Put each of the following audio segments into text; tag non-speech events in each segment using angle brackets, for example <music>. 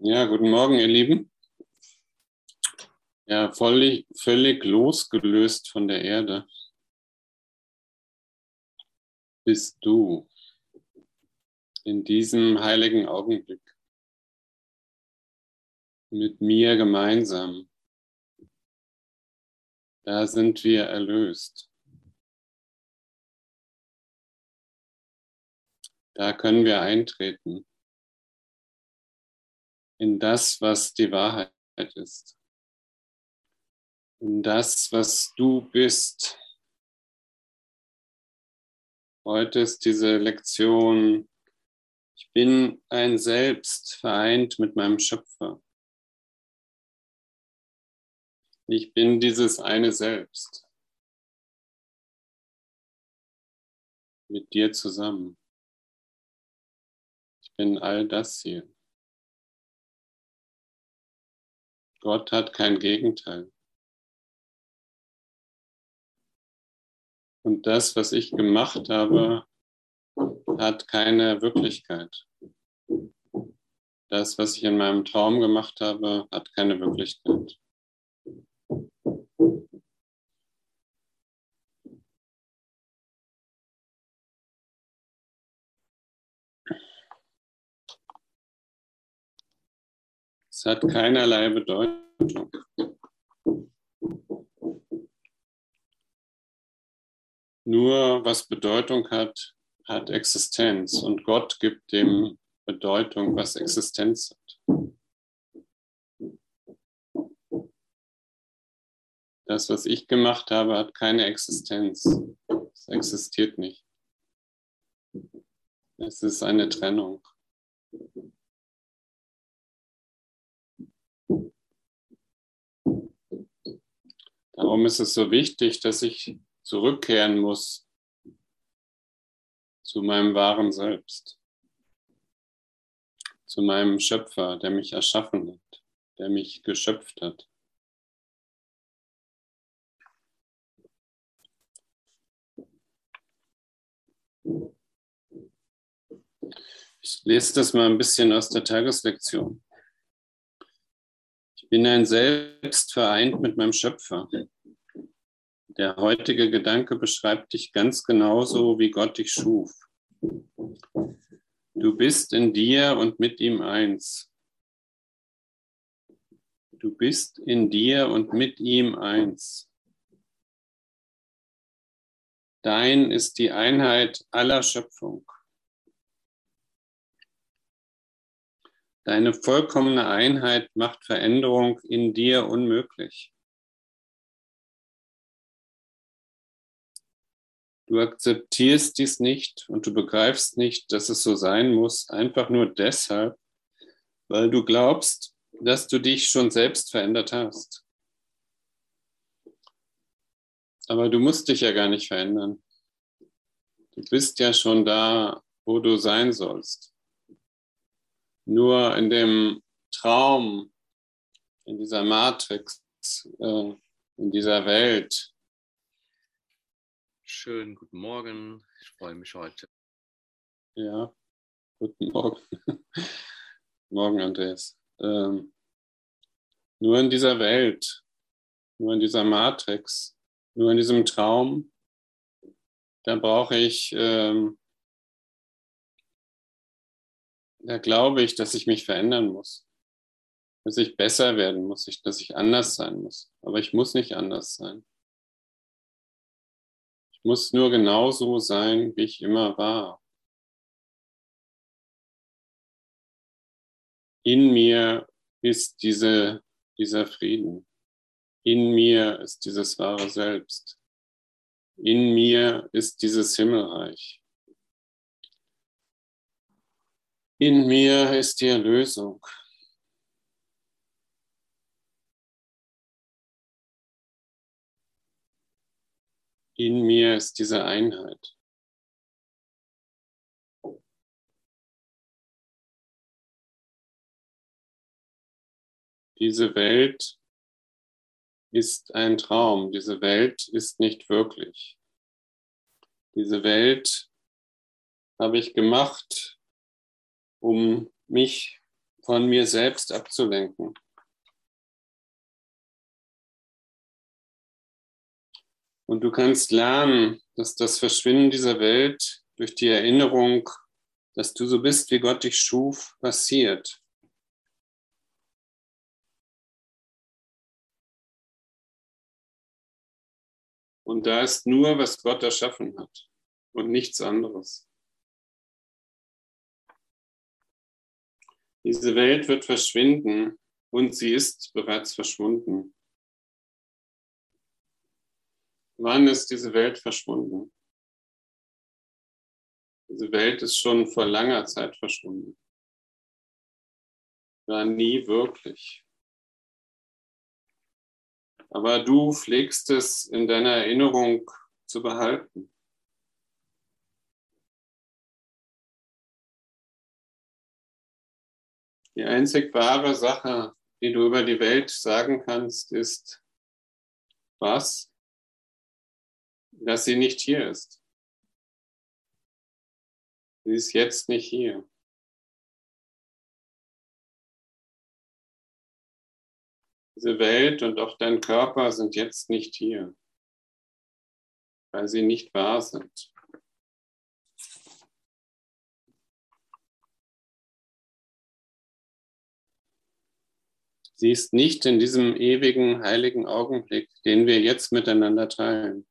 Ja, guten Morgen, ihr Lieben. Ja, völlig, völlig losgelöst von der Erde bist du in diesem heiligen Augenblick mit mir gemeinsam. Da sind wir erlöst. Da können wir eintreten in das, was die Wahrheit ist, in das, was du bist. Heute ist diese Lektion, ich bin ein Selbst vereint mit meinem Schöpfer. Ich bin dieses eine Selbst mit dir zusammen. Ich bin all das hier. Gott hat kein Gegenteil. Und das, was ich gemacht habe, hat keine Wirklichkeit. Das, was ich in meinem Traum gemacht habe, hat keine Wirklichkeit. Es hat keinerlei Bedeutung. Nur was Bedeutung hat, hat Existenz. Und Gott gibt dem Bedeutung, was Existenz hat. Das, was ich gemacht habe, hat keine Existenz. Es existiert nicht. Es ist eine Trennung. Darum ist es so wichtig, dass ich zurückkehren muss zu meinem wahren Selbst, zu meinem Schöpfer, der mich erschaffen hat, der mich geschöpft hat. Ich lese das mal ein bisschen aus der Tageslektion. Bin ein Selbst vereint mit meinem Schöpfer. Der heutige Gedanke beschreibt dich ganz genauso, wie Gott dich schuf. Du bist in dir und mit ihm eins. Du bist in dir und mit ihm eins. Dein ist die Einheit aller Schöpfung. Deine vollkommene Einheit macht Veränderung in dir unmöglich. Du akzeptierst dies nicht und du begreifst nicht, dass es so sein muss, einfach nur deshalb, weil du glaubst, dass du dich schon selbst verändert hast. Aber du musst dich ja gar nicht verändern. Du bist ja schon da, wo du sein sollst. Nur in dem Traum, in dieser Matrix, äh, in dieser Welt. Schönen guten Morgen. Ich freue mich heute. Ja, guten Morgen. <laughs> Morgen, Andreas. Ähm, nur in dieser Welt, nur in dieser Matrix, nur in diesem Traum, da brauche ich ähm, da glaube ich, dass ich mich verändern muss. Dass ich besser werden muss, dass ich anders sein muss. Aber ich muss nicht anders sein. Ich muss nur genauso sein, wie ich immer war. In mir ist diese, dieser Frieden. In mir ist dieses wahre Selbst. In mir ist dieses Himmelreich. In mir ist die Erlösung. In mir ist diese Einheit. Diese Welt ist ein Traum. Diese Welt ist nicht wirklich. Diese Welt habe ich gemacht, um mich von mir selbst abzulenken. Und du kannst lernen, dass das Verschwinden dieser Welt durch die Erinnerung, dass du so bist, wie Gott dich schuf, passiert. Und da ist nur, was Gott erschaffen hat und nichts anderes. Diese Welt wird verschwinden und sie ist bereits verschwunden. Wann ist diese Welt verschwunden? Diese Welt ist schon vor langer Zeit verschwunden. War nie wirklich. Aber du pflegst es in deiner Erinnerung zu behalten. Die einzig wahre Sache, die du über die Welt sagen kannst, ist, was? dass sie nicht hier ist. Sie ist jetzt nicht hier. Diese Welt und auch dein Körper sind jetzt nicht hier, weil sie nicht wahr sind. Sie ist nicht in diesem ewigen, heiligen Augenblick, den wir jetzt miteinander teilen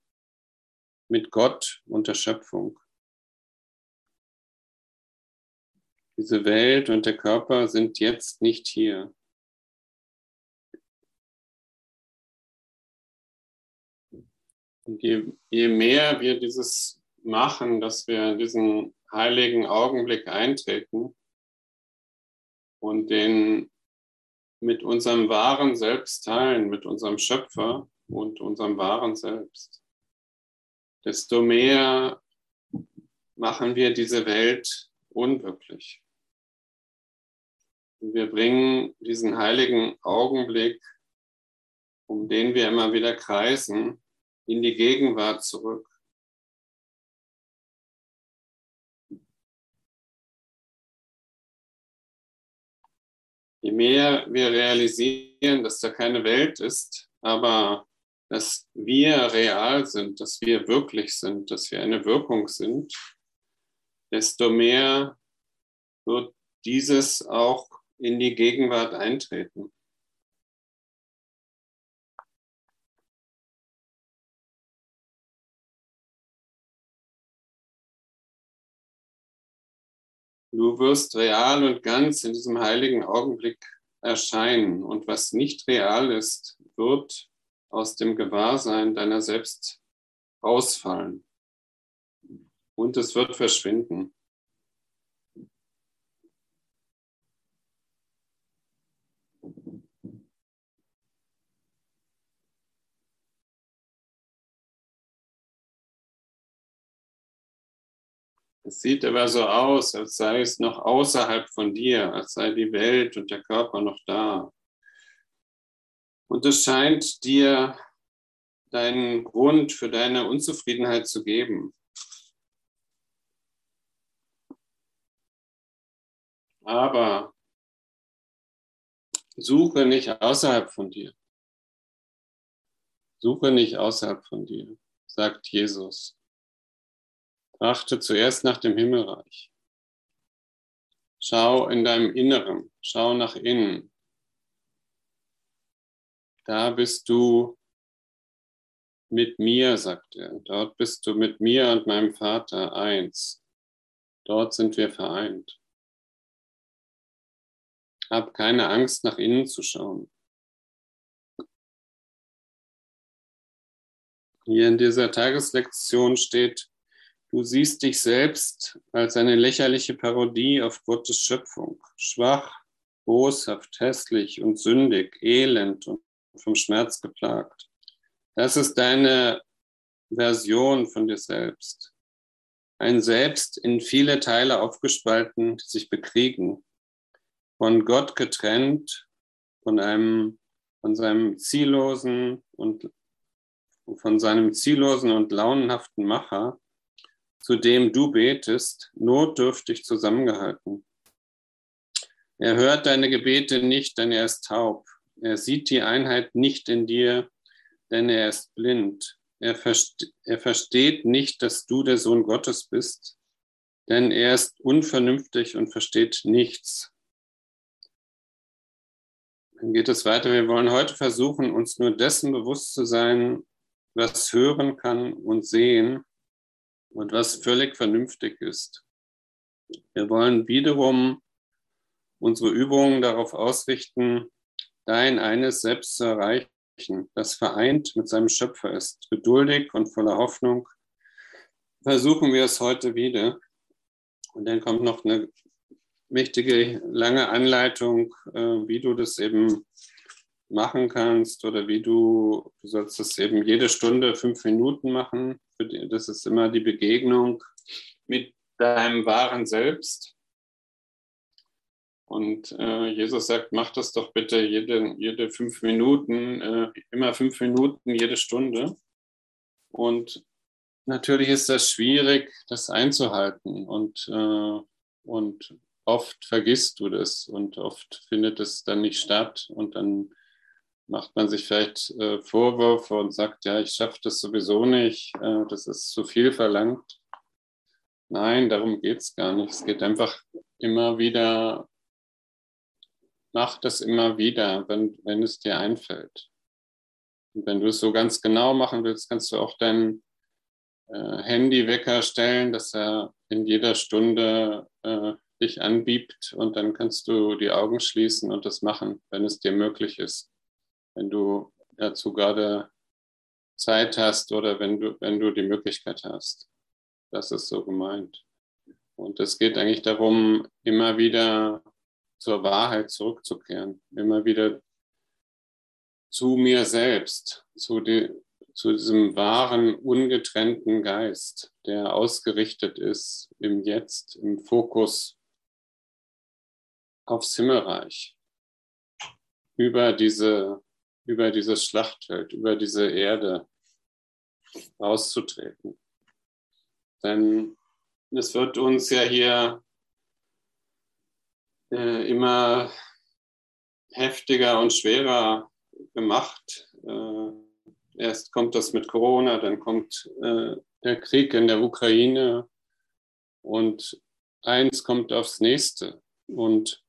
mit Gott und der Schöpfung. Diese Welt und der Körper sind jetzt nicht hier. Und je, je mehr wir dieses machen, dass wir diesen heiligen Augenblick eintreten und den mit unserem wahren Selbst teilen, mit unserem Schöpfer und unserem wahren Selbst, desto mehr machen wir diese Welt unwirklich. Wir bringen diesen heiligen Augenblick, um den wir immer wieder kreisen, in die Gegenwart zurück. Je mehr wir realisieren, dass da keine Welt ist, aber dass wir real sind, dass wir wirklich sind, dass wir eine Wirkung sind, desto mehr wird dieses auch in die Gegenwart eintreten. Du wirst real und ganz in diesem heiligen Augenblick erscheinen. Und was nicht real ist, wird aus dem Gewahrsein deiner selbst ausfallen. Und es wird verschwinden. Es sieht aber so aus, als sei es noch außerhalb von dir, als sei die Welt und der Körper noch da. Und es scheint dir deinen Grund für deine Unzufriedenheit zu geben. Aber suche nicht außerhalb von dir. Suche nicht außerhalb von dir, sagt Jesus. Trachte zuerst nach dem Himmelreich. Schau in deinem Inneren, schau nach innen, da bist du mit mir, sagt er. Dort bist du mit mir und meinem Vater eins. Dort sind wir vereint. Hab keine Angst, nach innen zu schauen. Hier in dieser Tageslektion steht, du siehst dich selbst als eine lächerliche Parodie auf Gottes Schöpfung, schwach, boshaft, hässlich und sündig, elend und vom Schmerz geplagt. Das ist deine Version von dir selbst. Ein Selbst in viele Teile aufgespalten, die sich bekriegen, von Gott getrennt, von einem, von seinem ziellosen und von seinem ziellosen und launenhaften Macher, zu dem du betest, notdürftig zusammengehalten. Er hört deine Gebete nicht, denn er ist taub. Er sieht die Einheit nicht in dir, denn er ist blind. Er, verste er versteht nicht, dass du der Sohn Gottes bist, denn er ist unvernünftig und versteht nichts. Dann geht es weiter. Wir wollen heute versuchen, uns nur dessen bewusst zu sein, was hören kann und sehen und was völlig vernünftig ist. Wir wollen wiederum unsere Übungen darauf ausrichten, dein eines selbst zu erreichen, das vereint mit seinem Schöpfer ist. Geduldig und voller Hoffnung versuchen wir es heute wieder. Und dann kommt noch eine wichtige, lange Anleitung, äh, wie du das eben machen kannst oder wie du, du sollst das eben jede Stunde fünf Minuten machen. Das ist immer die Begegnung mit deinem wahren Selbst. Und äh, Jesus sagt, mach das doch bitte jede, jede fünf Minuten, äh, immer fünf Minuten, jede Stunde. Und natürlich ist das schwierig, das einzuhalten. Und, äh, und oft vergisst du das und oft findet es dann nicht statt. Und dann macht man sich vielleicht äh, Vorwürfe und sagt, ja, ich schaffe das sowieso nicht, äh, das ist zu viel verlangt. Nein, darum geht es gar nicht. Es geht einfach immer wieder mach das immer wieder, wenn, wenn es dir einfällt. Und wenn du es so ganz genau machen willst, kannst du auch deinen äh, Handywecker stellen, dass er in jeder Stunde äh, dich anbiebt und dann kannst du die Augen schließen und das machen, wenn es dir möglich ist. Wenn du dazu gerade Zeit hast oder wenn du, wenn du die Möglichkeit hast. Das ist so gemeint. Und es geht eigentlich darum, immer wieder zur Wahrheit zurückzukehren, immer wieder zu mir selbst, zu, die, zu diesem wahren, ungetrennten Geist, der ausgerichtet ist im Jetzt, im Fokus aufs Himmelreich, über, diese, über dieses Schlachtfeld, über diese Erde auszutreten. Denn es wird uns ja hier äh, immer heftiger und schwerer gemacht. Äh, erst kommt das mit Corona, dann kommt äh, der Krieg in der Ukraine und eins kommt aufs nächste. Und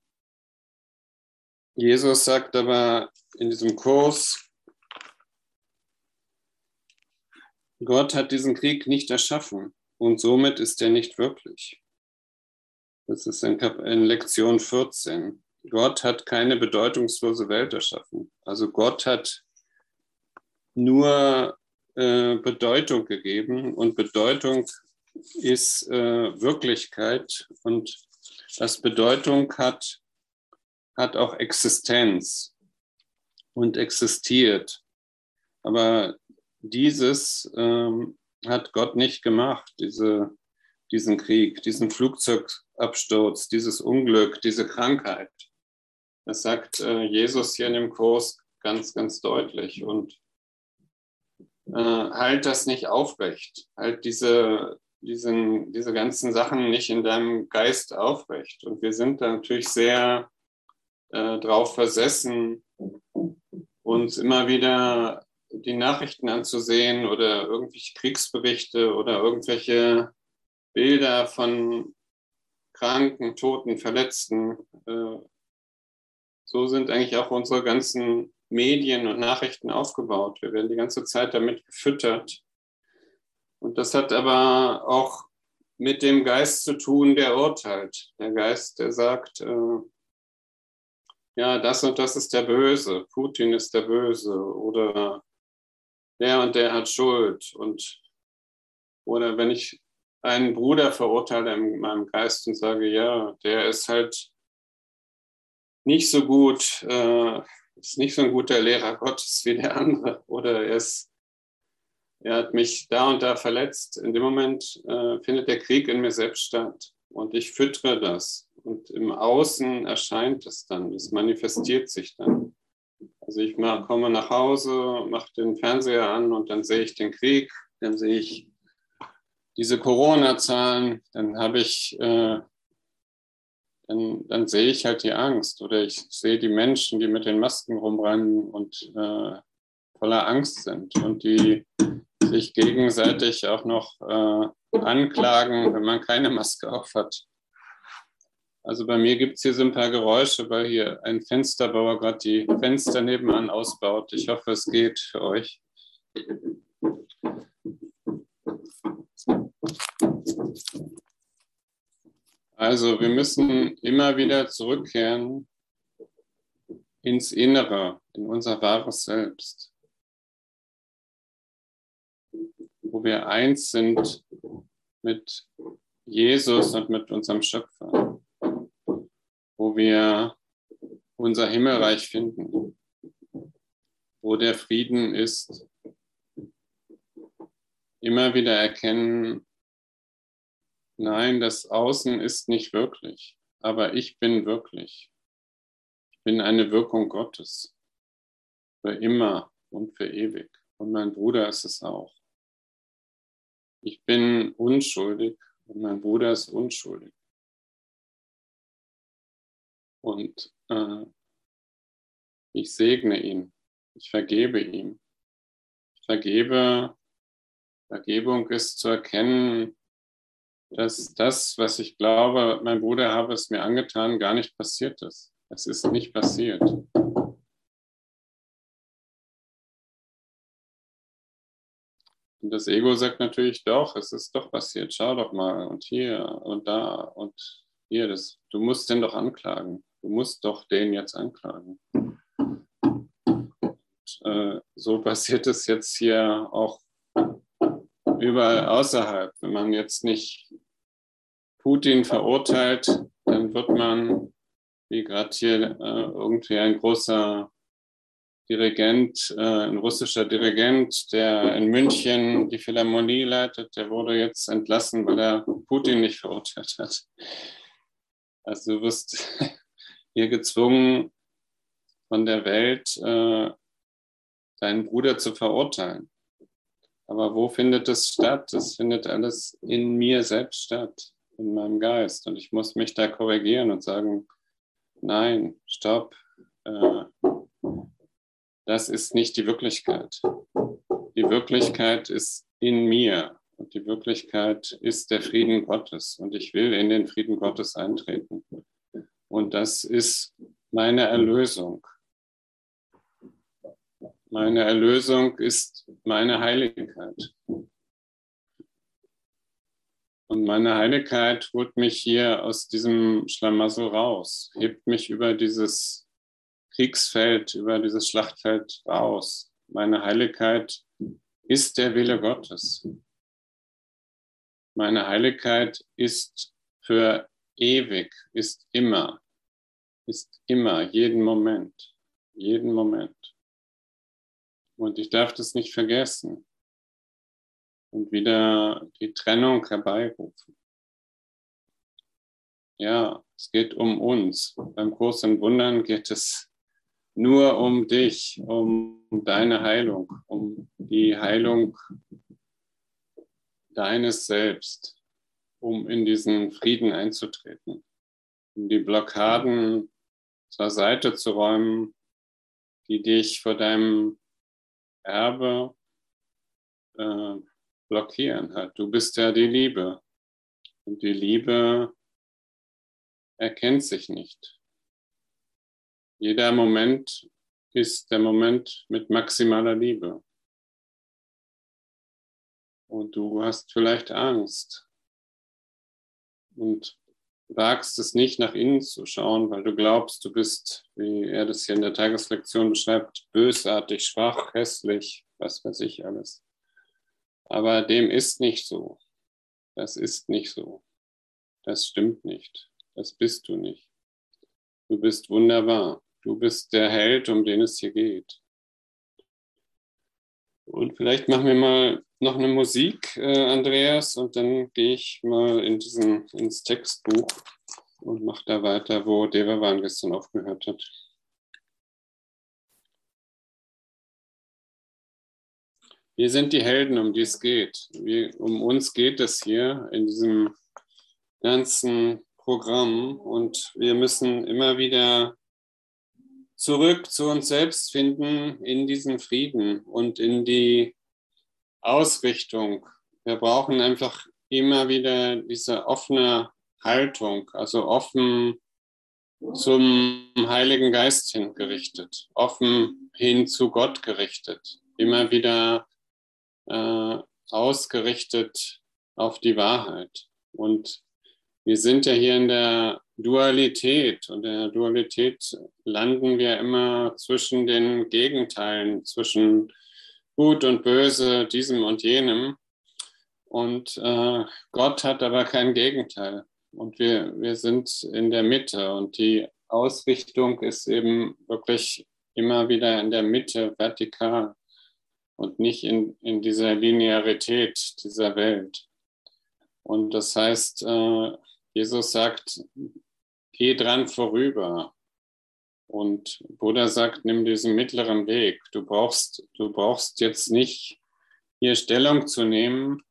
Jesus sagt aber in diesem Kurs, Gott hat diesen Krieg nicht erschaffen und somit ist er nicht wirklich. Das ist in, in Lektion 14. Gott hat keine bedeutungslose Welt erschaffen. Also Gott hat nur äh, Bedeutung gegeben und Bedeutung ist äh, Wirklichkeit und was Bedeutung hat, hat auch Existenz und existiert. Aber dieses ähm, hat Gott nicht gemacht, diese, diesen Krieg, diesen Flugzeug, Absturz, dieses Unglück, diese Krankheit. Das sagt äh, Jesus hier in dem Kurs ganz, ganz deutlich. Und äh, halt das nicht aufrecht. Halt diese, diesen, diese ganzen Sachen nicht in deinem Geist aufrecht. Und wir sind da natürlich sehr äh, drauf versessen, uns immer wieder die Nachrichten anzusehen oder irgendwelche Kriegsberichte oder irgendwelche Bilder von Kranken, Toten, Verletzten. Äh, so sind eigentlich auch unsere ganzen Medien und Nachrichten aufgebaut. Wir werden die ganze Zeit damit gefüttert. Und das hat aber auch mit dem Geist zu tun, der urteilt. Der Geist, der sagt, äh, ja, das und das ist der Böse, Putin ist der Böse. Oder der und der hat Schuld. Und oder wenn ich einen Bruder verurteile in meinem Geist und sage, ja, der ist halt nicht so gut, äh, ist nicht so ein guter Lehrer Gottes wie der andere. Oder er ist, er hat mich da und da verletzt. In dem Moment äh, findet der Krieg in mir selbst statt. Und ich füttere das und im Außen erscheint es dann, es manifestiert sich dann. Also ich komme nach Hause, mache den Fernseher an und dann sehe ich den Krieg, dann sehe ich diese Corona-Zahlen, dann habe ich äh, dann, dann sehe ich halt die Angst oder ich sehe die Menschen, die mit den Masken rumrennen und äh, voller Angst sind und die sich gegenseitig auch noch äh, anklagen, wenn man keine Maske auf hat. Also bei mir gibt es hier so ein paar Geräusche, weil hier ein Fensterbauer gerade die Fenster nebenan ausbaut. Ich hoffe, es geht für euch. Also wir müssen immer wieder zurückkehren ins Innere, in unser wahres Selbst, wo wir eins sind mit Jesus und mit unserem Schöpfer, wo wir unser Himmelreich finden, wo der Frieden ist, immer wieder erkennen, Nein, das Außen ist nicht wirklich, aber ich bin wirklich. Ich bin eine Wirkung Gottes. Für immer und für ewig. Und mein Bruder ist es auch. Ich bin unschuldig und mein Bruder ist unschuldig. Und äh, ich segne ihn. Ich vergebe ihm. Ich vergebe. Vergebung ist zu erkennen, dass das, was ich glaube, mein Bruder habe es mir angetan, gar nicht passiert ist. Es ist nicht passiert. Und das Ego sagt natürlich doch, es ist doch passiert, schau doch mal und hier und da und hier, das, du musst den doch anklagen. Du musst doch den jetzt anklagen. Und, äh, so passiert es jetzt hier auch überall außerhalb. Wenn man jetzt nicht Putin verurteilt, dann wird man, wie gerade hier äh, irgendwie ein großer Dirigent, äh, ein russischer Dirigent, der in München die Philharmonie leitet, der wurde jetzt entlassen, weil er Putin nicht verurteilt hat. Also du wirst hier gezwungen, von der Welt äh, deinen Bruder zu verurteilen. Aber wo findet es statt? Es findet alles in mir selbst statt, in meinem Geist. Und ich muss mich da korrigieren und sagen, nein, stopp, äh, das ist nicht die Wirklichkeit. Die Wirklichkeit ist in mir und die Wirklichkeit ist der Frieden Gottes und ich will in den Frieden Gottes eintreten. Und das ist meine Erlösung. Meine Erlösung ist meine Heiligkeit. Und meine Heiligkeit holt mich hier aus diesem Schlamassel raus, hebt mich über dieses Kriegsfeld, über dieses Schlachtfeld raus. Meine Heiligkeit ist der Wille Gottes. Meine Heiligkeit ist für ewig, ist immer, ist immer, jeden Moment, jeden Moment. Und ich darf das nicht vergessen und wieder die Trennung herbeirufen. Ja, es geht um uns. Beim in Wundern geht es nur um dich, um deine Heilung, um die Heilung deines Selbst, um in diesen Frieden einzutreten, um die Blockaden zur Seite zu räumen, die dich vor deinem Erbe äh, blockieren hat. Du bist ja die Liebe. Und die Liebe erkennt sich nicht. Jeder Moment ist der Moment mit maximaler Liebe. Und du hast vielleicht Angst und wagst es nicht, nach innen zu schauen, weil du glaubst, du bist, wie er das hier in der Tageslektion beschreibt, bösartig, schwach, hässlich, was weiß ich alles. Aber dem ist nicht so. Das ist nicht so. Das stimmt nicht. Das bist du nicht. Du bist wunderbar. Du bist der Held, um den es hier geht. Und vielleicht machen wir mal noch eine Musik, äh, Andreas, und dann gehe ich mal in diesen, ins Textbuch und mache da weiter, wo Devavan gestern aufgehört hat. Wir sind die Helden, um die es geht. Wir, um uns geht es hier in diesem ganzen Programm und wir müssen immer wieder zurück zu uns selbst finden in diesen Frieden und in die Ausrichtung. Wir brauchen einfach immer wieder diese offene Haltung, also offen zum Heiligen Geist hingerichtet, offen hin zu Gott gerichtet, immer wieder äh, ausgerichtet auf die Wahrheit. Und wir sind ja hier in der Dualität und in der Dualität landen wir immer zwischen den Gegenteilen, zwischen Gut und Böse, diesem und jenem. Und äh, Gott hat aber kein Gegenteil. Und wir, wir sind in der Mitte. Und die Ausrichtung ist eben wirklich immer wieder in der Mitte, vertikal und nicht in, in dieser Linearität dieser Welt. Und das heißt, äh, Jesus sagt, geh dran vorüber. Und Buddha sagt, nimm diesen mittleren Weg. Du brauchst, du brauchst jetzt nicht hier Stellung zu nehmen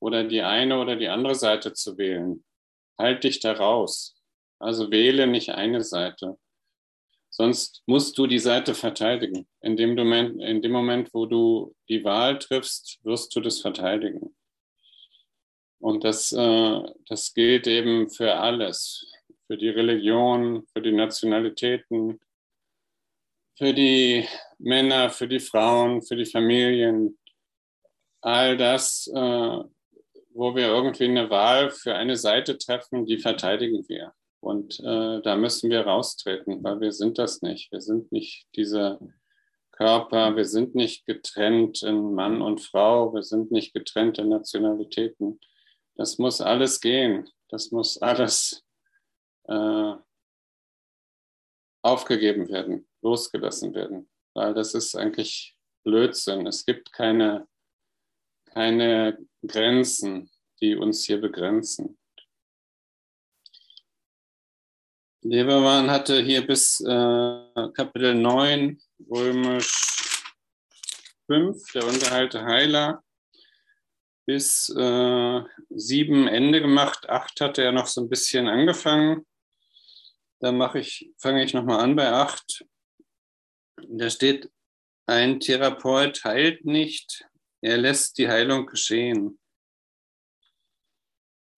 oder die eine oder die andere Seite zu wählen. Halt dich da raus. Also wähle nicht eine Seite. Sonst musst du die Seite verteidigen. In dem, Moment, in dem Moment, wo du die Wahl triffst, wirst du das verteidigen. Und das, äh, das gilt eben für alles für die Religion, für die Nationalitäten, für die Männer, für die Frauen, für die Familien. All das, äh, wo wir irgendwie eine Wahl für eine Seite treffen, die verteidigen wir. Und äh, da müssen wir raustreten, weil wir sind das nicht. Wir sind nicht diese Körper, wir sind nicht getrennt in Mann und Frau, wir sind nicht getrennt in Nationalitäten. Das muss alles gehen. Das muss alles äh, aufgegeben werden, losgelassen werden, weil das ist eigentlich Blödsinn. Es gibt keine, keine Grenzen, die uns hier begrenzen. Lebermann hatte hier bis äh, Kapitel 9, römisch 5, der Unterhalt Heiler, bis äh, 7 Ende gemacht. 8 hatte er noch so ein bisschen angefangen. Dann mache ich, fange ich nochmal an bei 8. Da steht, ein Therapeut heilt nicht, er lässt die Heilung geschehen.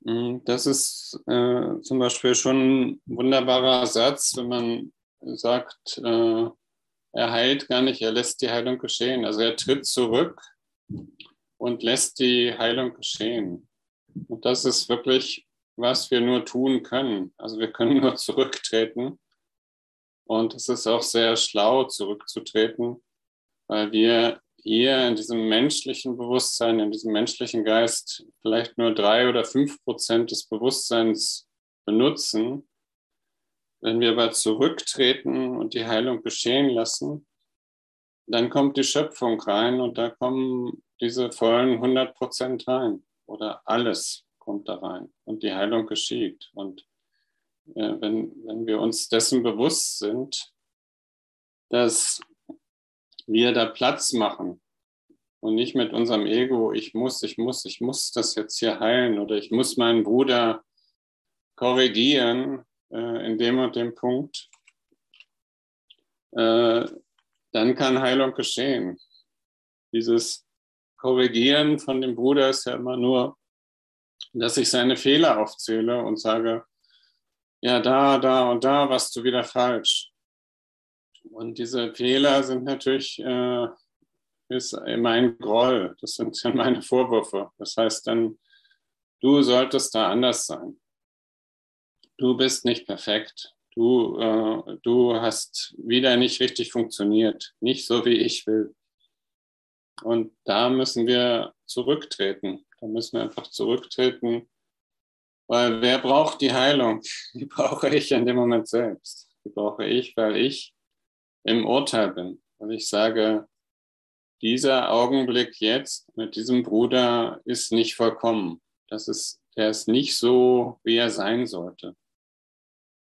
Hm, das ist äh, zum Beispiel schon ein wunderbarer Satz, wenn man sagt, äh, er heilt gar nicht, er lässt die Heilung geschehen. Also er tritt zurück und lässt die Heilung geschehen. Und das ist wirklich was wir nur tun können. Also wir können nur <laughs> zurücktreten. Und es ist auch sehr schlau, zurückzutreten, weil wir hier in diesem menschlichen Bewusstsein, in diesem menschlichen Geist vielleicht nur drei oder fünf Prozent des Bewusstseins benutzen. Wenn wir aber zurücktreten und die Heilung geschehen lassen, dann kommt die Schöpfung rein und da kommen diese vollen 100 Prozent rein oder alles kommt da rein und die Heilung geschieht. Und äh, wenn, wenn wir uns dessen bewusst sind, dass wir da Platz machen und nicht mit unserem Ego, ich muss, ich muss, ich muss das jetzt hier heilen oder ich muss meinen Bruder korrigieren äh, in dem und dem Punkt, äh, dann kann Heilung geschehen. Dieses Korrigieren von dem Bruder ist ja immer nur dass ich seine Fehler aufzähle und sage, ja, da, da und da warst du wieder falsch. Und diese Fehler sind natürlich äh, ist mein Groll, das sind meine Vorwürfe. Das heißt dann, du solltest da anders sein. Du bist nicht perfekt. Du, äh, du hast wieder nicht richtig funktioniert, nicht so wie ich will. Und da müssen wir zurücktreten. Da müssen wir einfach zurücktreten, weil wer braucht die Heilung? <laughs> Die brauche ich in dem Moment selbst. Die brauche ich, weil ich im Urteil bin. Weil ich sage, dieser Augenblick jetzt mit diesem Bruder ist nicht vollkommen. Das ist, der ist nicht so, wie er sein sollte.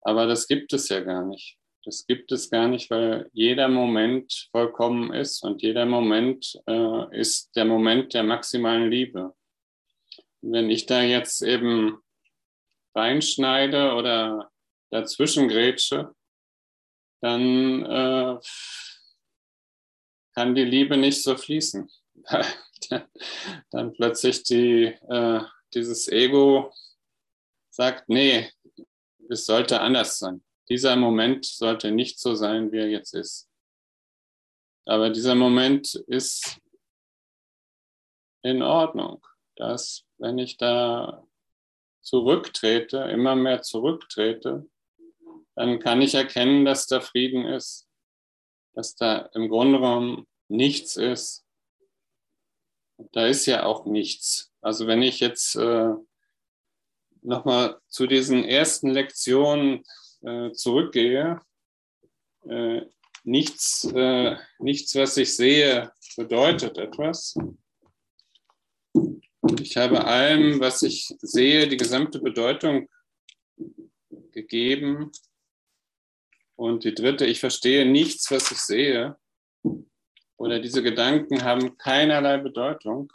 Aber das gibt es ja gar nicht. Das gibt es gar nicht, weil jeder Moment vollkommen ist und jeder Moment äh, ist der Moment der maximalen Liebe wenn ich da jetzt eben reinschneide oder dazwischen grätsche, dann äh, kann die Liebe nicht so fließen. <laughs> dann plötzlich die, äh, dieses Ego sagt, nee, es sollte anders sein. Dieser Moment sollte nicht so sein, wie er jetzt ist. Aber dieser Moment ist in Ordnung, dass wenn ich da zurücktrete, immer mehr zurücktrete, dann kann ich erkennen, dass da Frieden ist, dass da im genommen nichts ist. Da ist ja auch nichts. Also wenn ich jetzt äh, nochmal zu diesen ersten Lektionen äh, zurückgehe, äh, nichts, äh, nichts, was ich sehe, bedeutet etwas. Ich habe allem, was ich sehe, die gesamte Bedeutung gegeben. Und die dritte, ich verstehe nichts, was ich sehe. Oder diese Gedanken haben keinerlei Bedeutung.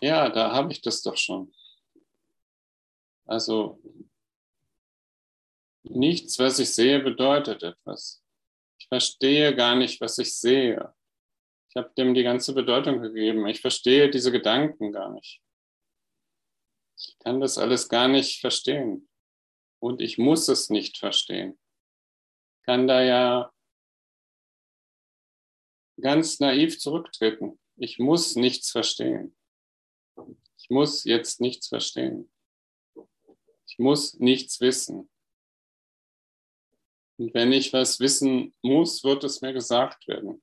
Ja, da habe ich das doch schon. Also nichts, was ich sehe, bedeutet etwas. Ich verstehe gar nicht, was ich sehe. Ich habe dem die ganze Bedeutung gegeben. Ich verstehe diese Gedanken gar nicht. Ich kann das alles gar nicht verstehen. Und ich muss es nicht verstehen. Ich kann da ja ganz naiv zurücktreten. Ich muss nichts verstehen. Ich muss jetzt nichts verstehen. Ich muss nichts wissen. Und wenn ich was wissen muss, wird es mir gesagt werden.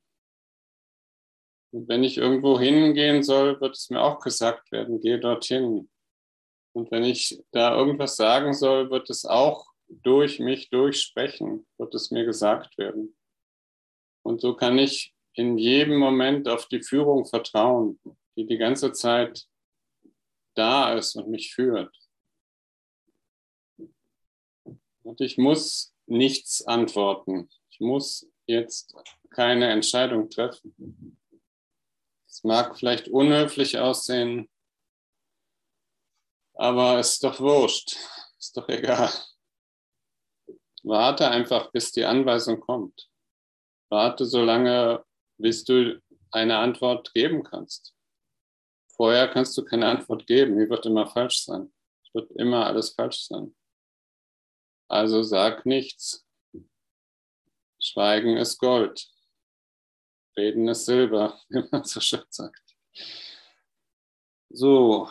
Und wenn ich irgendwo hingehen soll, wird es mir auch gesagt werden, geh dorthin. Und wenn ich da irgendwas sagen soll, wird es auch durch mich durchsprechen, wird es mir gesagt werden. Und so kann ich in jedem Moment auf die Führung vertrauen, die die ganze Zeit da ist und mich führt. Und ich muss nichts antworten. Ich muss jetzt keine Entscheidung treffen. Es mag vielleicht unhöflich aussehen, aber es ist doch wurscht, ist doch egal. Warte einfach, bis die Anweisung kommt. Warte so lange, bis du eine Antwort geben kannst. Vorher kannst du keine Antwort geben, die wird immer falsch sein. Es wird immer alles falsch sein. Also sag nichts. Schweigen ist Gold. Reden ist Silber, <laughs> wie man so schön sagt. So.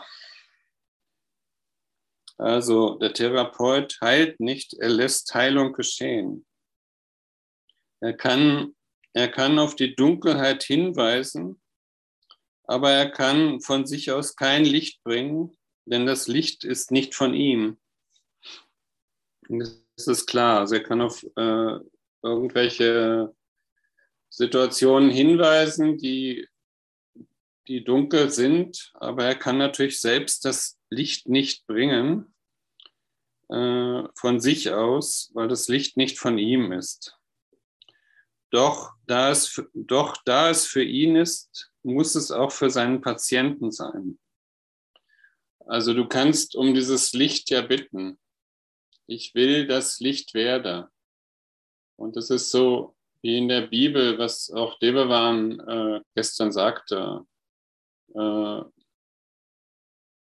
Also der Therapeut heilt nicht, er lässt Heilung geschehen. Er kann, er kann auf die Dunkelheit hinweisen, aber er kann von sich aus kein Licht bringen, denn das Licht ist nicht von ihm. Das ist klar. Also er kann auf äh, irgendwelche Situationen hinweisen, die, die dunkel sind, aber er kann natürlich selbst das Licht nicht bringen äh, von sich aus, weil das Licht nicht von ihm ist. Doch da, es, doch da es für ihn ist, muss es auch für seinen Patienten sein. Also du kannst um dieses Licht ja bitten. Ich will das Licht werde. Und das ist so wie in der Bibel, was auch Debewan äh, gestern sagte. Äh,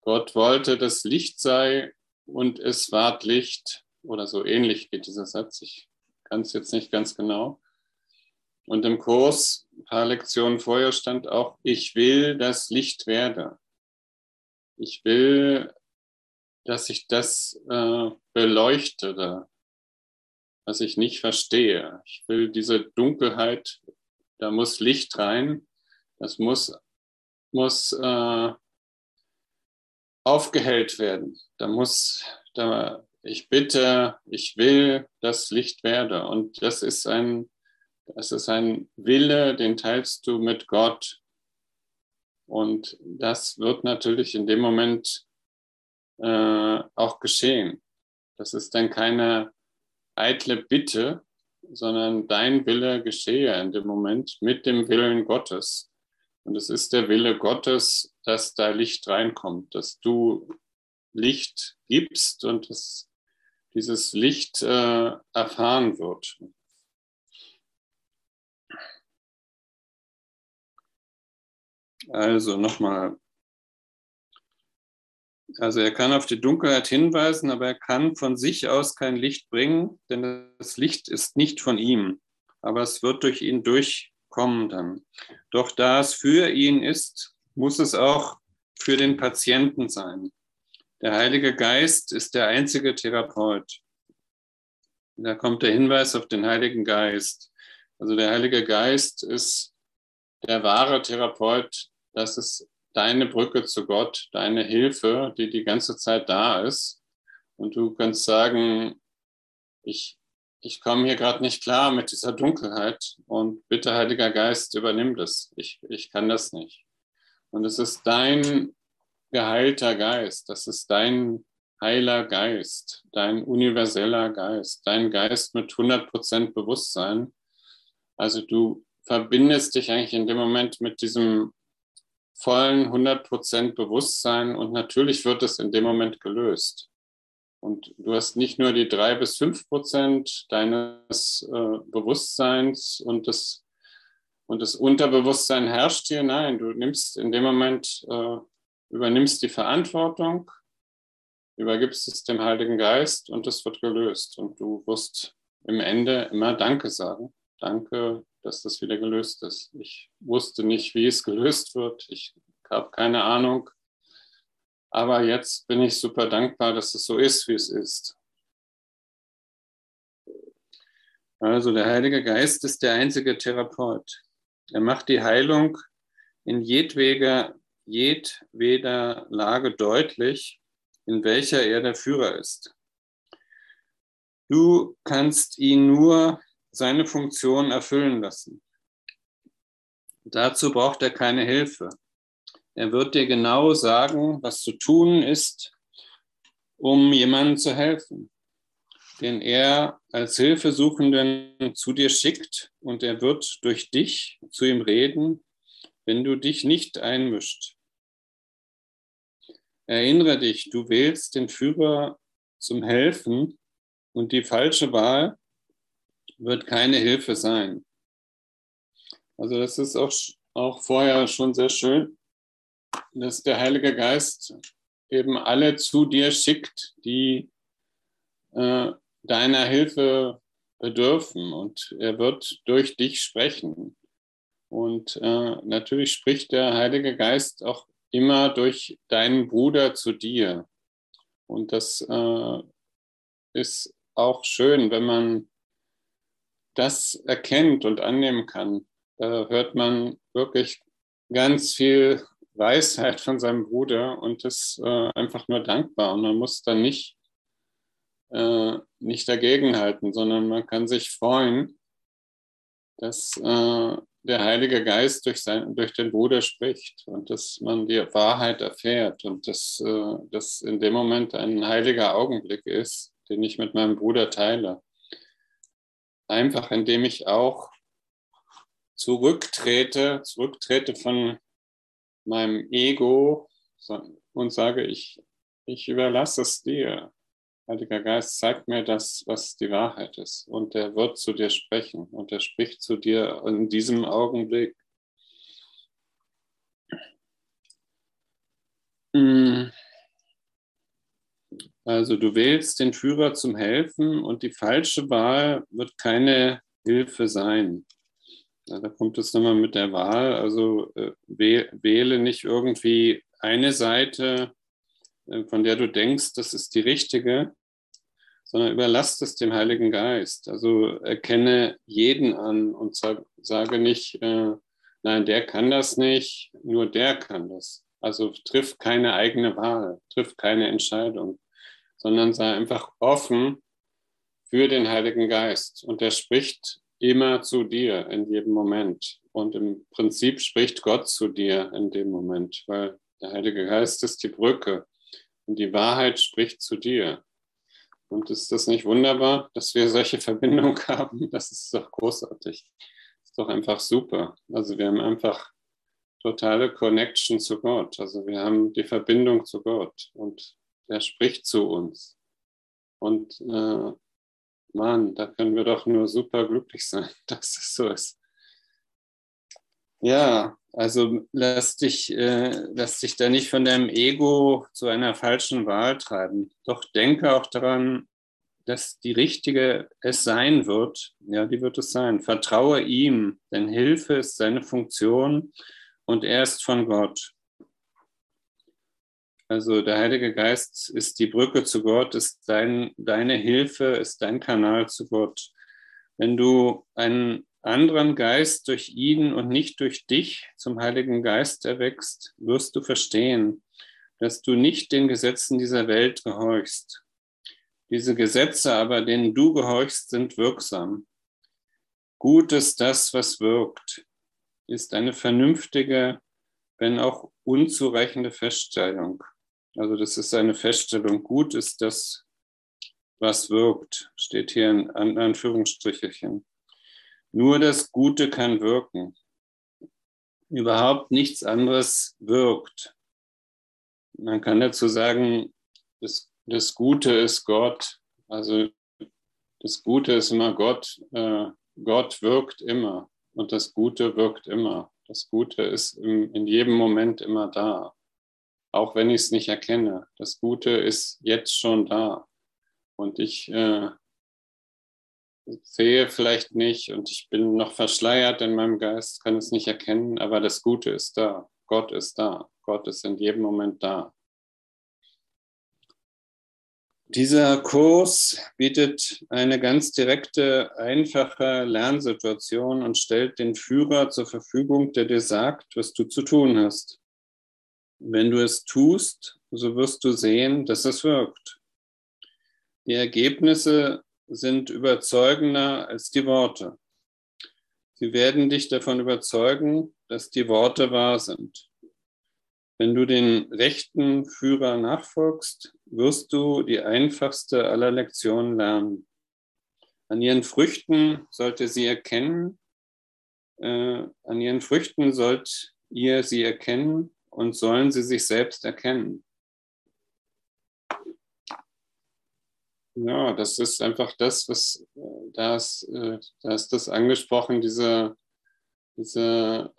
Gott wollte, dass Licht sei und es ward Licht. Oder so ähnlich geht dieser Satz. Ich kann es jetzt nicht ganz genau. Und im Kurs, ein paar Lektionen vorher stand auch, ich will, dass Licht werde. Ich will, dass ich das äh, beleuchtere, was ich nicht verstehe. Ich will diese Dunkelheit, da muss Licht rein, das muss, muss äh, aufgehellt werden. Da muss, da, ich bitte, ich will, dass Licht werde. Und das ist ein, das ist ein Wille, den teilst du mit Gott. Und das wird natürlich in dem Moment äh, auch geschehen. Das ist dann keine eitle Bitte, sondern dein Wille geschehe in dem Moment mit dem Willen Gottes. Und es ist der Wille Gottes, dass da Licht reinkommt, dass du Licht gibst und das, dieses Licht äh, erfahren wird. Also nochmal. Also er kann auf die Dunkelheit hinweisen, aber er kann von sich aus kein Licht bringen, denn das Licht ist nicht von ihm, aber es wird durch ihn durchkommen dann. Doch da es für ihn ist, muss es auch für den Patienten sein. Der Heilige Geist ist der einzige Therapeut. Da kommt der Hinweis auf den Heiligen Geist. Also der Heilige Geist ist der wahre Therapeut. Das ist deine Brücke zu Gott, deine Hilfe, die die ganze Zeit da ist. Und du kannst sagen, ich, ich komme hier gerade nicht klar mit dieser Dunkelheit und bitte, Heiliger Geist, übernimm das. Ich, ich kann das nicht. Und es ist dein geheilter Geist, das ist dein heiler Geist, dein universeller Geist, dein Geist mit 100% Bewusstsein. Also du verbindest dich eigentlich in dem Moment mit diesem vollen 100% Bewusstsein und natürlich wird es in dem Moment gelöst. Und du hast nicht nur die drei bis fünf Prozent deines äh, Bewusstseins und das, und das Unterbewusstsein herrscht hier. Nein, du nimmst in dem Moment, äh, übernimmst die Verantwortung, übergibst es dem Heiligen Geist und es wird gelöst. Und du wirst im Ende immer Danke sagen. Danke, dass das wieder gelöst ist. Ich wusste nicht, wie es gelöst wird. Ich habe keine Ahnung. Aber jetzt bin ich super dankbar, dass es so ist, wie es ist. Also der Heilige Geist ist der einzige Therapeut. Er macht die Heilung in jedweder, jedweder Lage deutlich, in welcher er der Führer ist. Du kannst ihn nur seine Funktion erfüllen lassen. Dazu braucht er keine Hilfe. Er wird dir genau sagen, was zu tun ist, um jemandem zu helfen, den er als Hilfesuchenden zu dir schickt und er wird durch dich zu ihm reden, wenn du dich nicht einmischt. Erinnere dich, du wählst den Führer zum Helfen und die falsche Wahl wird keine Hilfe sein. Also das ist auch, auch vorher schon sehr schön, dass der Heilige Geist eben alle zu dir schickt, die äh, deiner Hilfe bedürfen. Und er wird durch dich sprechen. Und äh, natürlich spricht der Heilige Geist auch immer durch deinen Bruder zu dir. Und das äh, ist auch schön, wenn man das erkennt und annehmen kann, hört man wirklich ganz viel Weisheit von seinem Bruder und ist äh, einfach nur dankbar. Und man muss dann nicht, äh, nicht dagegenhalten, sondern man kann sich freuen, dass äh, der Heilige Geist durch, sein, durch den Bruder spricht und dass man die Wahrheit erfährt und dass das in dem Moment ein heiliger Augenblick ist, den ich mit meinem Bruder teile einfach indem ich auch zurücktrete, zurücktrete von meinem Ego und sage, ich, ich überlasse es dir. Heiliger Geist, zeig mir das, was die Wahrheit ist. Und er wird zu dir sprechen und er spricht zu dir in diesem Augenblick. Hm. Also du wählst den Führer zum Helfen und die falsche Wahl wird keine Hilfe sein. Ja, da kommt es nochmal mit der Wahl. Also äh, wähle nicht irgendwie eine Seite, äh, von der du denkst, das ist die richtige, sondern überlass es dem Heiligen Geist. Also erkenne jeden an und sag, sage nicht, äh, nein, der kann das nicht, nur der kann das. Also triff keine eigene Wahl, triff keine Entscheidung sondern sei einfach offen für den Heiligen Geist. Und er spricht immer zu dir in jedem Moment. Und im Prinzip spricht Gott zu dir in dem Moment, weil der Heilige Geist ist die Brücke und die Wahrheit spricht zu dir. Und ist das nicht wunderbar, dass wir solche <laughs> Verbindung haben? Das ist doch großartig. Das ist doch einfach super. Also wir haben einfach totale Connection zu Gott. Also wir haben die Verbindung zu Gott. Und der spricht zu uns. Und äh, Mann, da können wir doch nur super glücklich sein, <laughs> dass es so ist. Ja, also lass dich, äh, lass dich da nicht von deinem Ego zu einer falschen Wahl treiben. Doch denke auch daran, dass die richtige es sein wird. Ja, die wird es sein. Vertraue ihm, denn Hilfe ist seine Funktion und er ist von Gott. Also der Heilige Geist ist die Brücke zu Gott, ist dein, deine Hilfe, ist dein Kanal zu Gott. Wenn du einen anderen Geist durch ihn und nicht durch dich zum Heiligen Geist erwächst, wirst du verstehen, dass du nicht den Gesetzen dieser Welt gehorchst. Diese Gesetze aber, denen du gehorchst, sind wirksam. Gut ist das, was wirkt, ist eine vernünftige, wenn auch unzureichende Feststellung. Also das ist eine Feststellung. Gut ist das, was wirkt, steht hier in Anführungsstrichelchen. Nur das Gute kann wirken. Überhaupt nichts anderes wirkt. Man kann dazu sagen, das, das Gute ist Gott. Also das Gute ist immer Gott. Äh, Gott wirkt immer und das Gute wirkt immer. Das Gute ist im, in jedem Moment immer da auch wenn ich es nicht erkenne. Das Gute ist jetzt schon da. Und ich äh, sehe vielleicht nicht und ich bin noch verschleiert in meinem Geist, kann es nicht erkennen, aber das Gute ist da. Gott ist da. Gott ist in jedem Moment da. Dieser Kurs bietet eine ganz direkte, einfache Lernsituation und stellt den Führer zur Verfügung, der dir sagt, was du zu tun hast. Wenn du es tust, so wirst du sehen, dass es wirkt. Die Ergebnisse sind überzeugender als die Worte. Sie werden dich davon überzeugen, dass die Worte wahr sind. Wenn du den rechten Führer nachfolgst, wirst du die einfachste aller Lektionen lernen. An ihren Früchten sollt ihr sie erkennen, äh, an ihren Früchten sollt ihr sie erkennen, und sollen sie sich selbst erkennen. Ja, das ist einfach das, was äh, da ist, äh, da ist das angesprochen, diese, diese,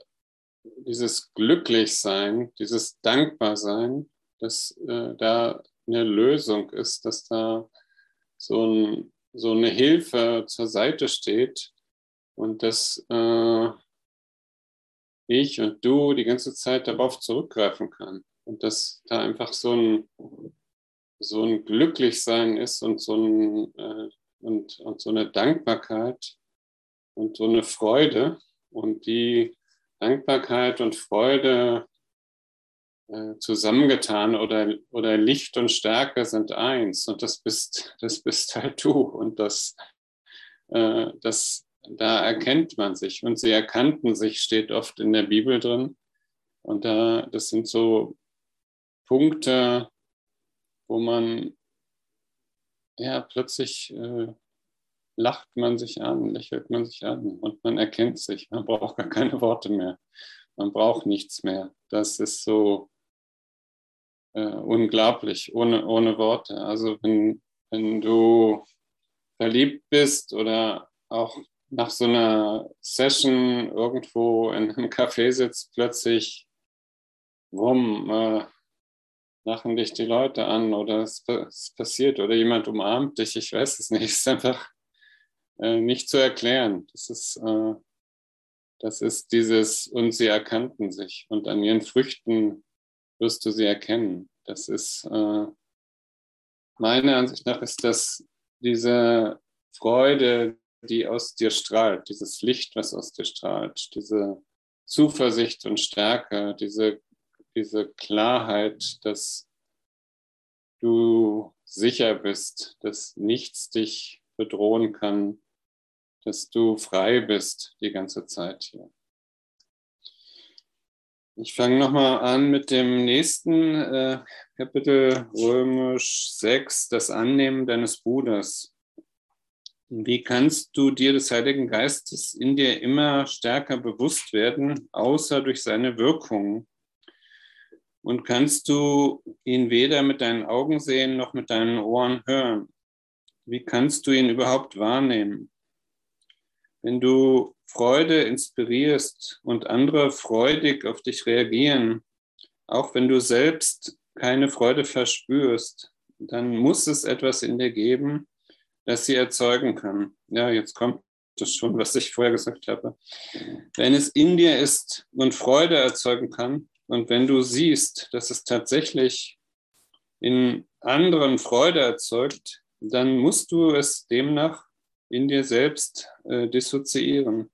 dieses Glücklichsein, dieses Dankbarsein, dass äh, da eine Lösung ist, dass da so, ein, so eine Hilfe zur Seite steht und dass äh, ich und du die ganze Zeit darauf zurückgreifen kann. Und dass da einfach so ein, so ein Glücklichsein ist und so, ein, äh, und, und so eine Dankbarkeit und so eine Freude. Und die Dankbarkeit und Freude äh, zusammengetan oder, oder Licht und Stärke sind eins. Und das bist, das bist halt du. Und das, äh, das da erkennt man sich. Und sie erkannten sich, steht oft in der Bibel drin. Und da, das sind so Punkte, wo man ja plötzlich äh, lacht man sich an, lächelt man sich an und man erkennt sich. Man braucht gar keine Worte mehr. Man braucht nichts mehr. Das ist so äh, unglaublich, ohne, ohne Worte. Also wenn, wenn du verliebt bist oder auch nach so einer Session irgendwo in einem Café sitzt, plötzlich, wumm, äh, lachen dich die Leute an oder es, es, passiert oder jemand umarmt dich, ich weiß es nicht. <laughs> Ist einfach äh, nicht zu erklären. Das ist, äh, das ist dieses, und sie erkannten sich und an ihren Früchten wirst du sie erkennen. Das ist, äh, meiner Ansicht nach ist das diese Freude, die aus dir strahlt, dieses Licht, was aus dir strahlt, diese Zuversicht und Stärke, diese, diese Klarheit, dass du sicher bist, dass nichts dich bedrohen kann, dass du frei bist die ganze Zeit hier. Ich fange nochmal an mit dem nächsten äh, Kapitel Römisch 6, das Annehmen deines Bruders. Wie kannst du dir des Heiligen Geistes in dir immer stärker bewusst werden, außer durch seine Wirkung? und kannst du ihn weder mit deinen Augen sehen noch mit deinen Ohren hören. Wie kannst du ihn überhaupt wahrnehmen? Wenn du Freude inspirierst und andere freudig auf dich reagieren, auch wenn du selbst keine Freude verspürst, dann muss es etwas in dir geben, das sie erzeugen kann. Ja, jetzt kommt das schon, was ich vorher gesagt habe. Wenn es in dir ist und Freude erzeugen kann, und wenn du siehst, dass es tatsächlich in anderen Freude erzeugt, dann musst du es demnach in dir selbst äh, dissoziieren.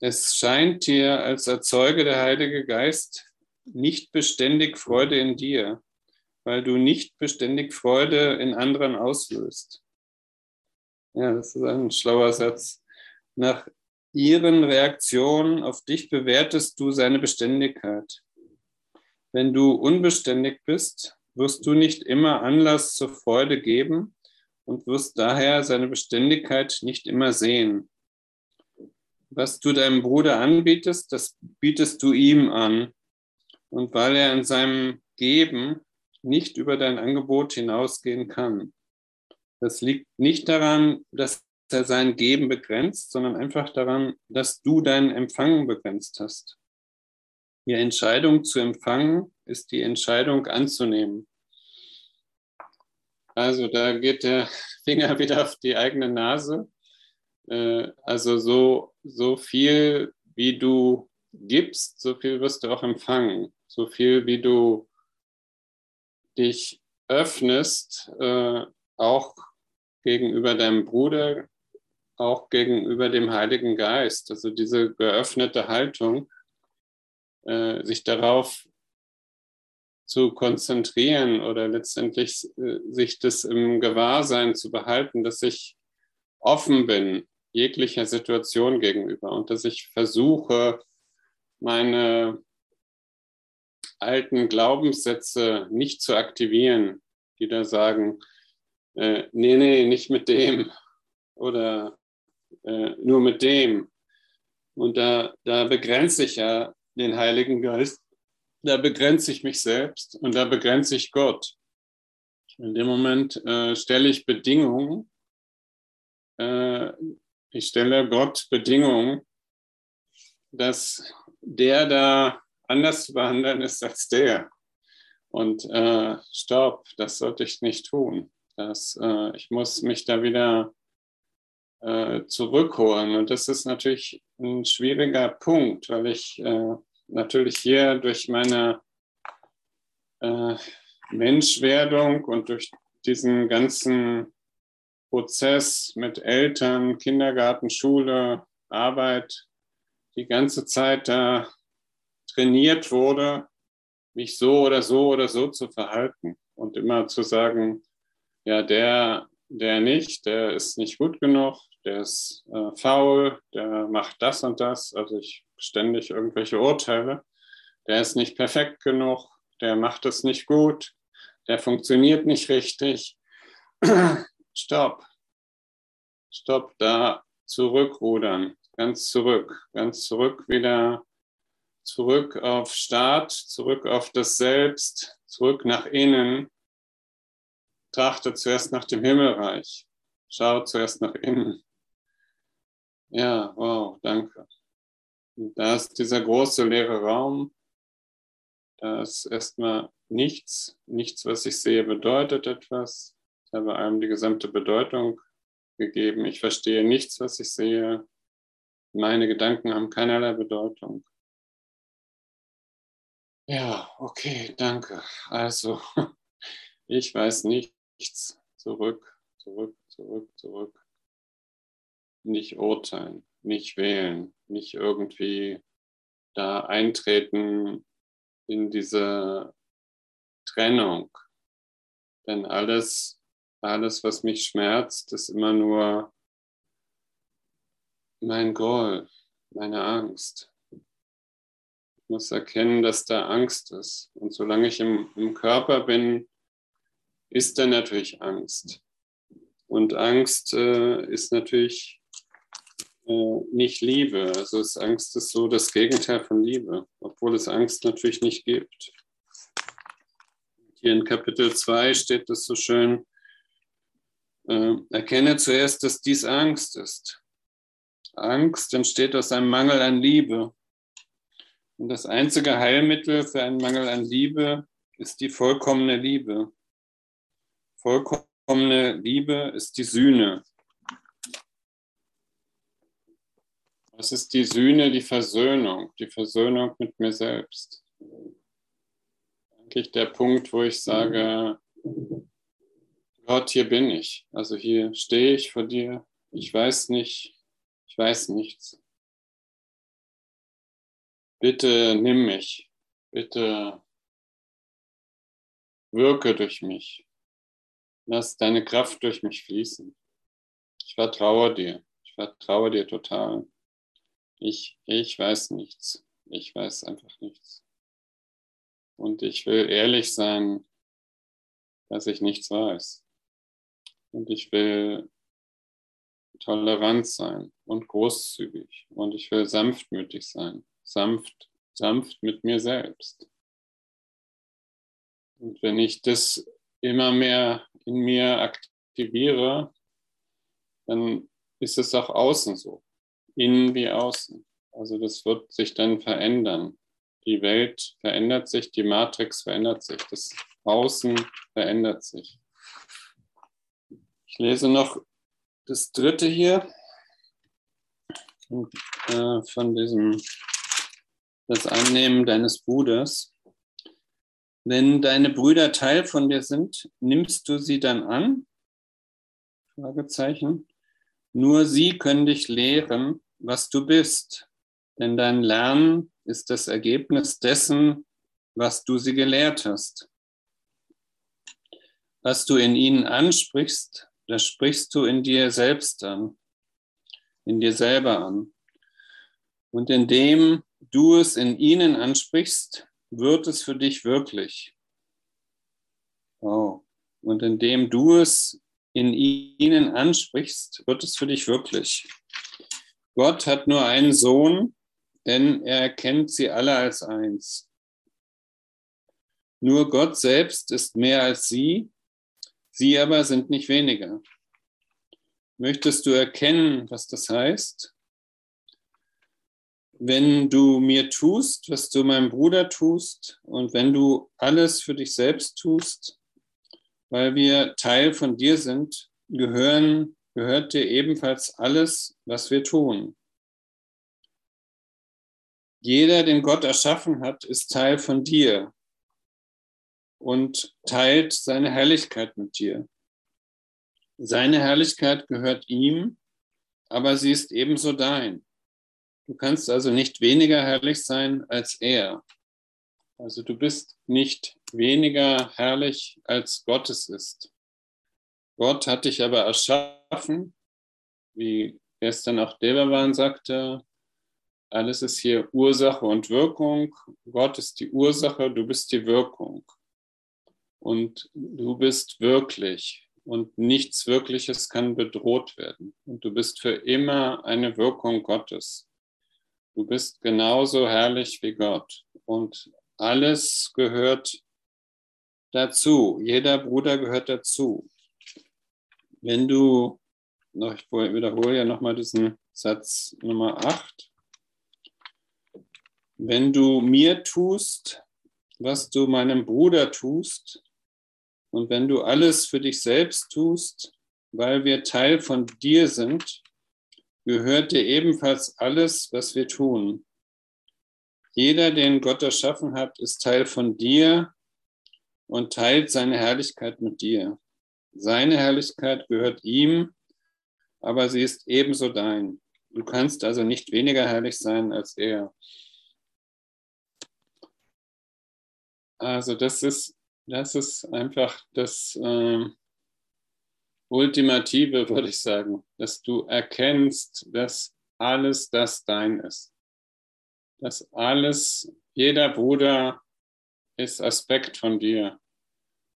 Es scheint dir, als erzeuge der Heilige Geist nicht beständig Freude in dir, weil du nicht beständig Freude in anderen auslöst. Ja, das ist ein schlauer Satz. Nach ihren Reaktionen auf dich bewertest du seine Beständigkeit. Wenn du unbeständig bist, wirst du nicht immer Anlass zur Freude geben und wirst daher seine Beständigkeit nicht immer sehen. Was du deinem Bruder anbietest, das bietest du ihm an. Und weil er in seinem Geben nicht über dein Angebot hinausgehen kann. Das liegt nicht daran, dass er sein Geben begrenzt, sondern einfach daran, dass du dein Empfangen begrenzt hast. Die Entscheidung zu empfangen ist die Entscheidung anzunehmen. Also da geht der <laughs> Finger wieder auf die eigene Nase. Äh, also so, so viel, wie du gibst, so viel wirst du auch empfangen. So viel, wie du dich öffnest, äh, auch gegenüber deinem Bruder, auch gegenüber dem Heiligen Geist. Also diese geöffnete Haltung, äh, sich darauf zu konzentrieren oder letztendlich äh, sich das im Gewahrsein zu behalten, dass ich offen bin jeglicher Situation gegenüber und dass ich versuche, meine alten Glaubenssätze nicht zu aktivieren, die da sagen, äh, nee, nee, nicht mit dem oder äh, nur mit dem. Und da, da begrenze ich ja den Heiligen Geist, da begrenze ich mich selbst und da begrenze ich Gott. In dem Moment äh, stelle ich Bedingungen, äh, ich stelle Gott Bedingungen, dass der da anders zu behandeln ist als der. Und äh, stopp, das sollte ich nicht tun. Das, äh, ich muss mich da wieder äh, zurückholen. Und das ist natürlich ein schwieriger Punkt, weil ich äh, natürlich hier durch meine äh, Menschwerdung und durch diesen ganzen Prozess mit Eltern, Kindergarten, Schule, Arbeit die ganze Zeit da trainiert wurde, mich so oder so oder so zu verhalten und immer zu sagen, ja, der, der nicht, der ist nicht gut genug, der ist äh, faul, der macht das und das, also ich ständig irgendwelche Urteile, der ist nicht perfekt genug, der macht es nicht gut, der funktioniert nicht richtig. <clears throat> Stopp. Stopp, da zurückrudern, ganz zurück, ganz zurück wieder zurück auf Start, zurück auf das Selbst, zurück nach innen. Trachte zuerst nach dem Himmelreich. Schau zuerst nach innen. Ja, wow, danke. Und da ist dieser große leere Raum. Da ist erstmal nichts. Nichts, was ich sehe, bedeutet etwas. Ich habe allem die gesamte Bedeutung gegeben. Ich verstehe nichts, was ich sehe. Meine Gedanken haben keinerlei Bedeutung. Ja, okay, danke. Also, <laughs> ich weiß nichts. Zurück, zurück, zurück, zurück. Nicht urteilen, nicht wählen, nicht irgendwie da eintreten in diese Trennung. Denn alles, alles, was mich schmerzt, ist immer nur mein Groll, meine Angst muss erkennen, dass da Angst ist. Und solange ich im, im Körper bin, ist da natürlich Angst. Und Angst äh, ist natürlich äh, nicht Liebe. Also ist Angst ist so das Gegenteil von Liebe, obwohl es Angst natürlich nicht gibt. Hier in Kapitel 2 steht es so schön, äh, erkenne zuerst, dass dies Angst ist. Angst entsteht aus einem Mangel an Liebe. Und das einzige Heilmittel für einen Mangel an Liebe ist die vollkommene Liebe. Vollkommene Liebe ist die Sühne. Was ist die Sühne? Die Versöhnung, die Versöhnung mit mir selbst. Eigentlich der Punkt, wo ich sage, Gott, hier bin ich. Also hier stehe ich vor dir. Ich weiß nicht, ich weiß nichts. Bitte nimm mich. Bitte wirke durch mich. Lass deine Kraft durch mich fließen. Ich vertraue dir. Ich vertraue dir total. Ich, ich weiß nichts. Ich weiß einfach nichts. Und ich will ehrlich sein, dass ich nichts weiß. Und ich will tolerant sein und großzügig. Und ich will sanftmütig sein sanft, sanft mit mir selbst. Und wenn ich das immer mehr in mir aktiviere, dann ist es auch außen so, innen wie außen. Also das wird sich dann verändern. Die Welt verändert sich, die Matrix verändert sich, das Außen verändert sich. Ich lese noch das dritte hier äh, von diesem das Annehmen deines Bruders. Wenn deine Brüder Teil von dir sind, nimmst du sie dann an? Fragezeichen. Nur sie können dich lehren, was du bist, denn dein Lernen ist das Ergebnis dessen, was du sie gelehrt hast. Was du in ihnen ansprichst, das sprichst du in dir selbst an, in dir selber an. Und indem du es in ihnen ansprichst, wird es für dich wirklich. Oh. Und indem du es in ihnen ansprichst, wird es für dich wirklich. Gott hat nur einen Sohn, denn er erkennt sie alle als eins. Nur Gott selbst ist mehr als sie, sie aber sind nicht weniger. Möchtest du erkennen, was das heißt? Wenn du mir tust, was du meinem Bruder tust und wenn du alles für dich selbst tust, weil wir Teil von dir sind, gehören, gehört dir ebenfalls alles, was wir tun. Jeder, den Gott erschaffen hat, ist Teil von dir und teilt seine Herrlichkeit mit dir. Seine Herrlichkeit gehört ihm, aber sie ist ebenso dein. Du kannst also nicht weniger herrlich sein als er. Also du bist nicht weniger herrlich als Gott es ist. Gott hat dich aber erschaffen, wie gestern auch Devavan sagte, alles ist hier Ursache und Wirkung. Gott ist die Ursache, du bist die Wirkung. Und du bist wirklich. Und nichts Wirkliches kann bedroht werden. Und du bist für immer eine Wirkung Gottes. Du bist genauso herrlich wie Gott. Und alles gehört dazu. Jeder Bruder gehört dazu. Wenn du, noch, ich wiederhole ja nochmal diesen Satz Nummer 8. Wenn du mir tust, was du meinem Bruder tust, und wenn du alles für dich selbst tust, weil wir Teil von dir sind, gehört dir ebenfalls alles, was wir tun. Jeder, den Gott erschaffen hat, ist Teil von dir und teilt seine Herrlichkeit mit dir. Seine Herrlichkeit gehört ihm, aber sie ist ebenso dein. Du kannst also nicht weniger herrlich sein als er. Also das ist, das ist einfach das, äh, Ultimative, <laughs> würde ich sagen, dass du erkennst, dass alles das dein ist. Dass alles, jeder Bruder ist Aspekt von dir.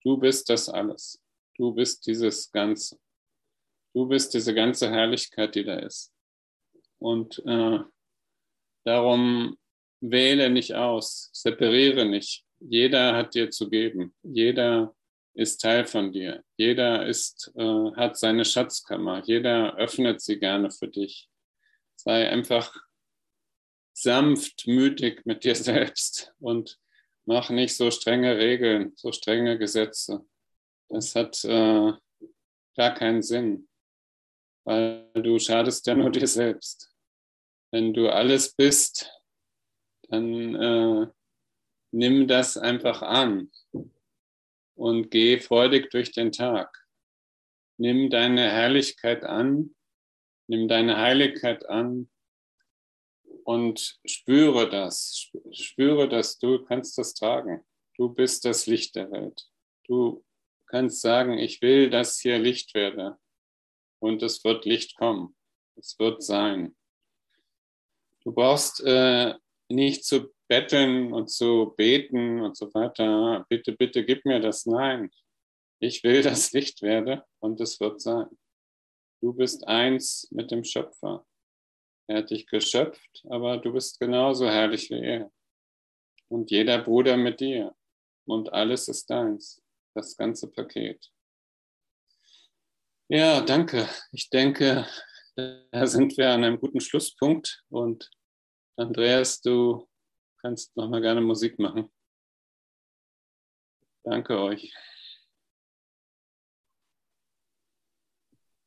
Du bist das alles. Du bist dieses Ganze. Du bist diese ganze Herrlichkeit, die da ist. Und äh, darum wähle nicht aus, separiere nicht. Jeder hat dir zu geben. Jeder ist Teil von dir. Jeder ist, äh, hat seine Schatzkammer. Jeder öffnet sie gerne für dich. Sei einfach sanftmütig mit dir <laughs> selbst und mach nicht so strenge Regeln, so strenge Gesetze. Das hat äh, gar keinen Sinn, weil du schadest ja nur dir selbst. Wenn du alles bist, dann äh, nimm das einfach an und geh freudig durch den Tag. Nimm deine Herrlichkeit an, nimm deine Heiligkeit an und spüre das. Spüre, dass du kannst das tragen. Du bist das Licht der Welt. Du kannst sagen, ich will, dass hier Licht werde. Und es wird Licht kommen. Es wird sein. Du brauchst äh, nicht zu betteln und zu beten und so weiter. Bitte, bitte gib mir das. Nein. Ich will, <laughs> dass Licht werde und es wird sein. Du bist eins mit dem Schöpfer. Er hat dich geschöpft, aber du bist genauso herrlich wie er. Und jeder Bruder mit dir. Und alles ist deins. Das ganze Paket. Ja, danke. Ich denke, da sind wir an einem guten Schlusspunkt. Und Andreas, du kannst nochmal gerne Musik machen. Danke euch.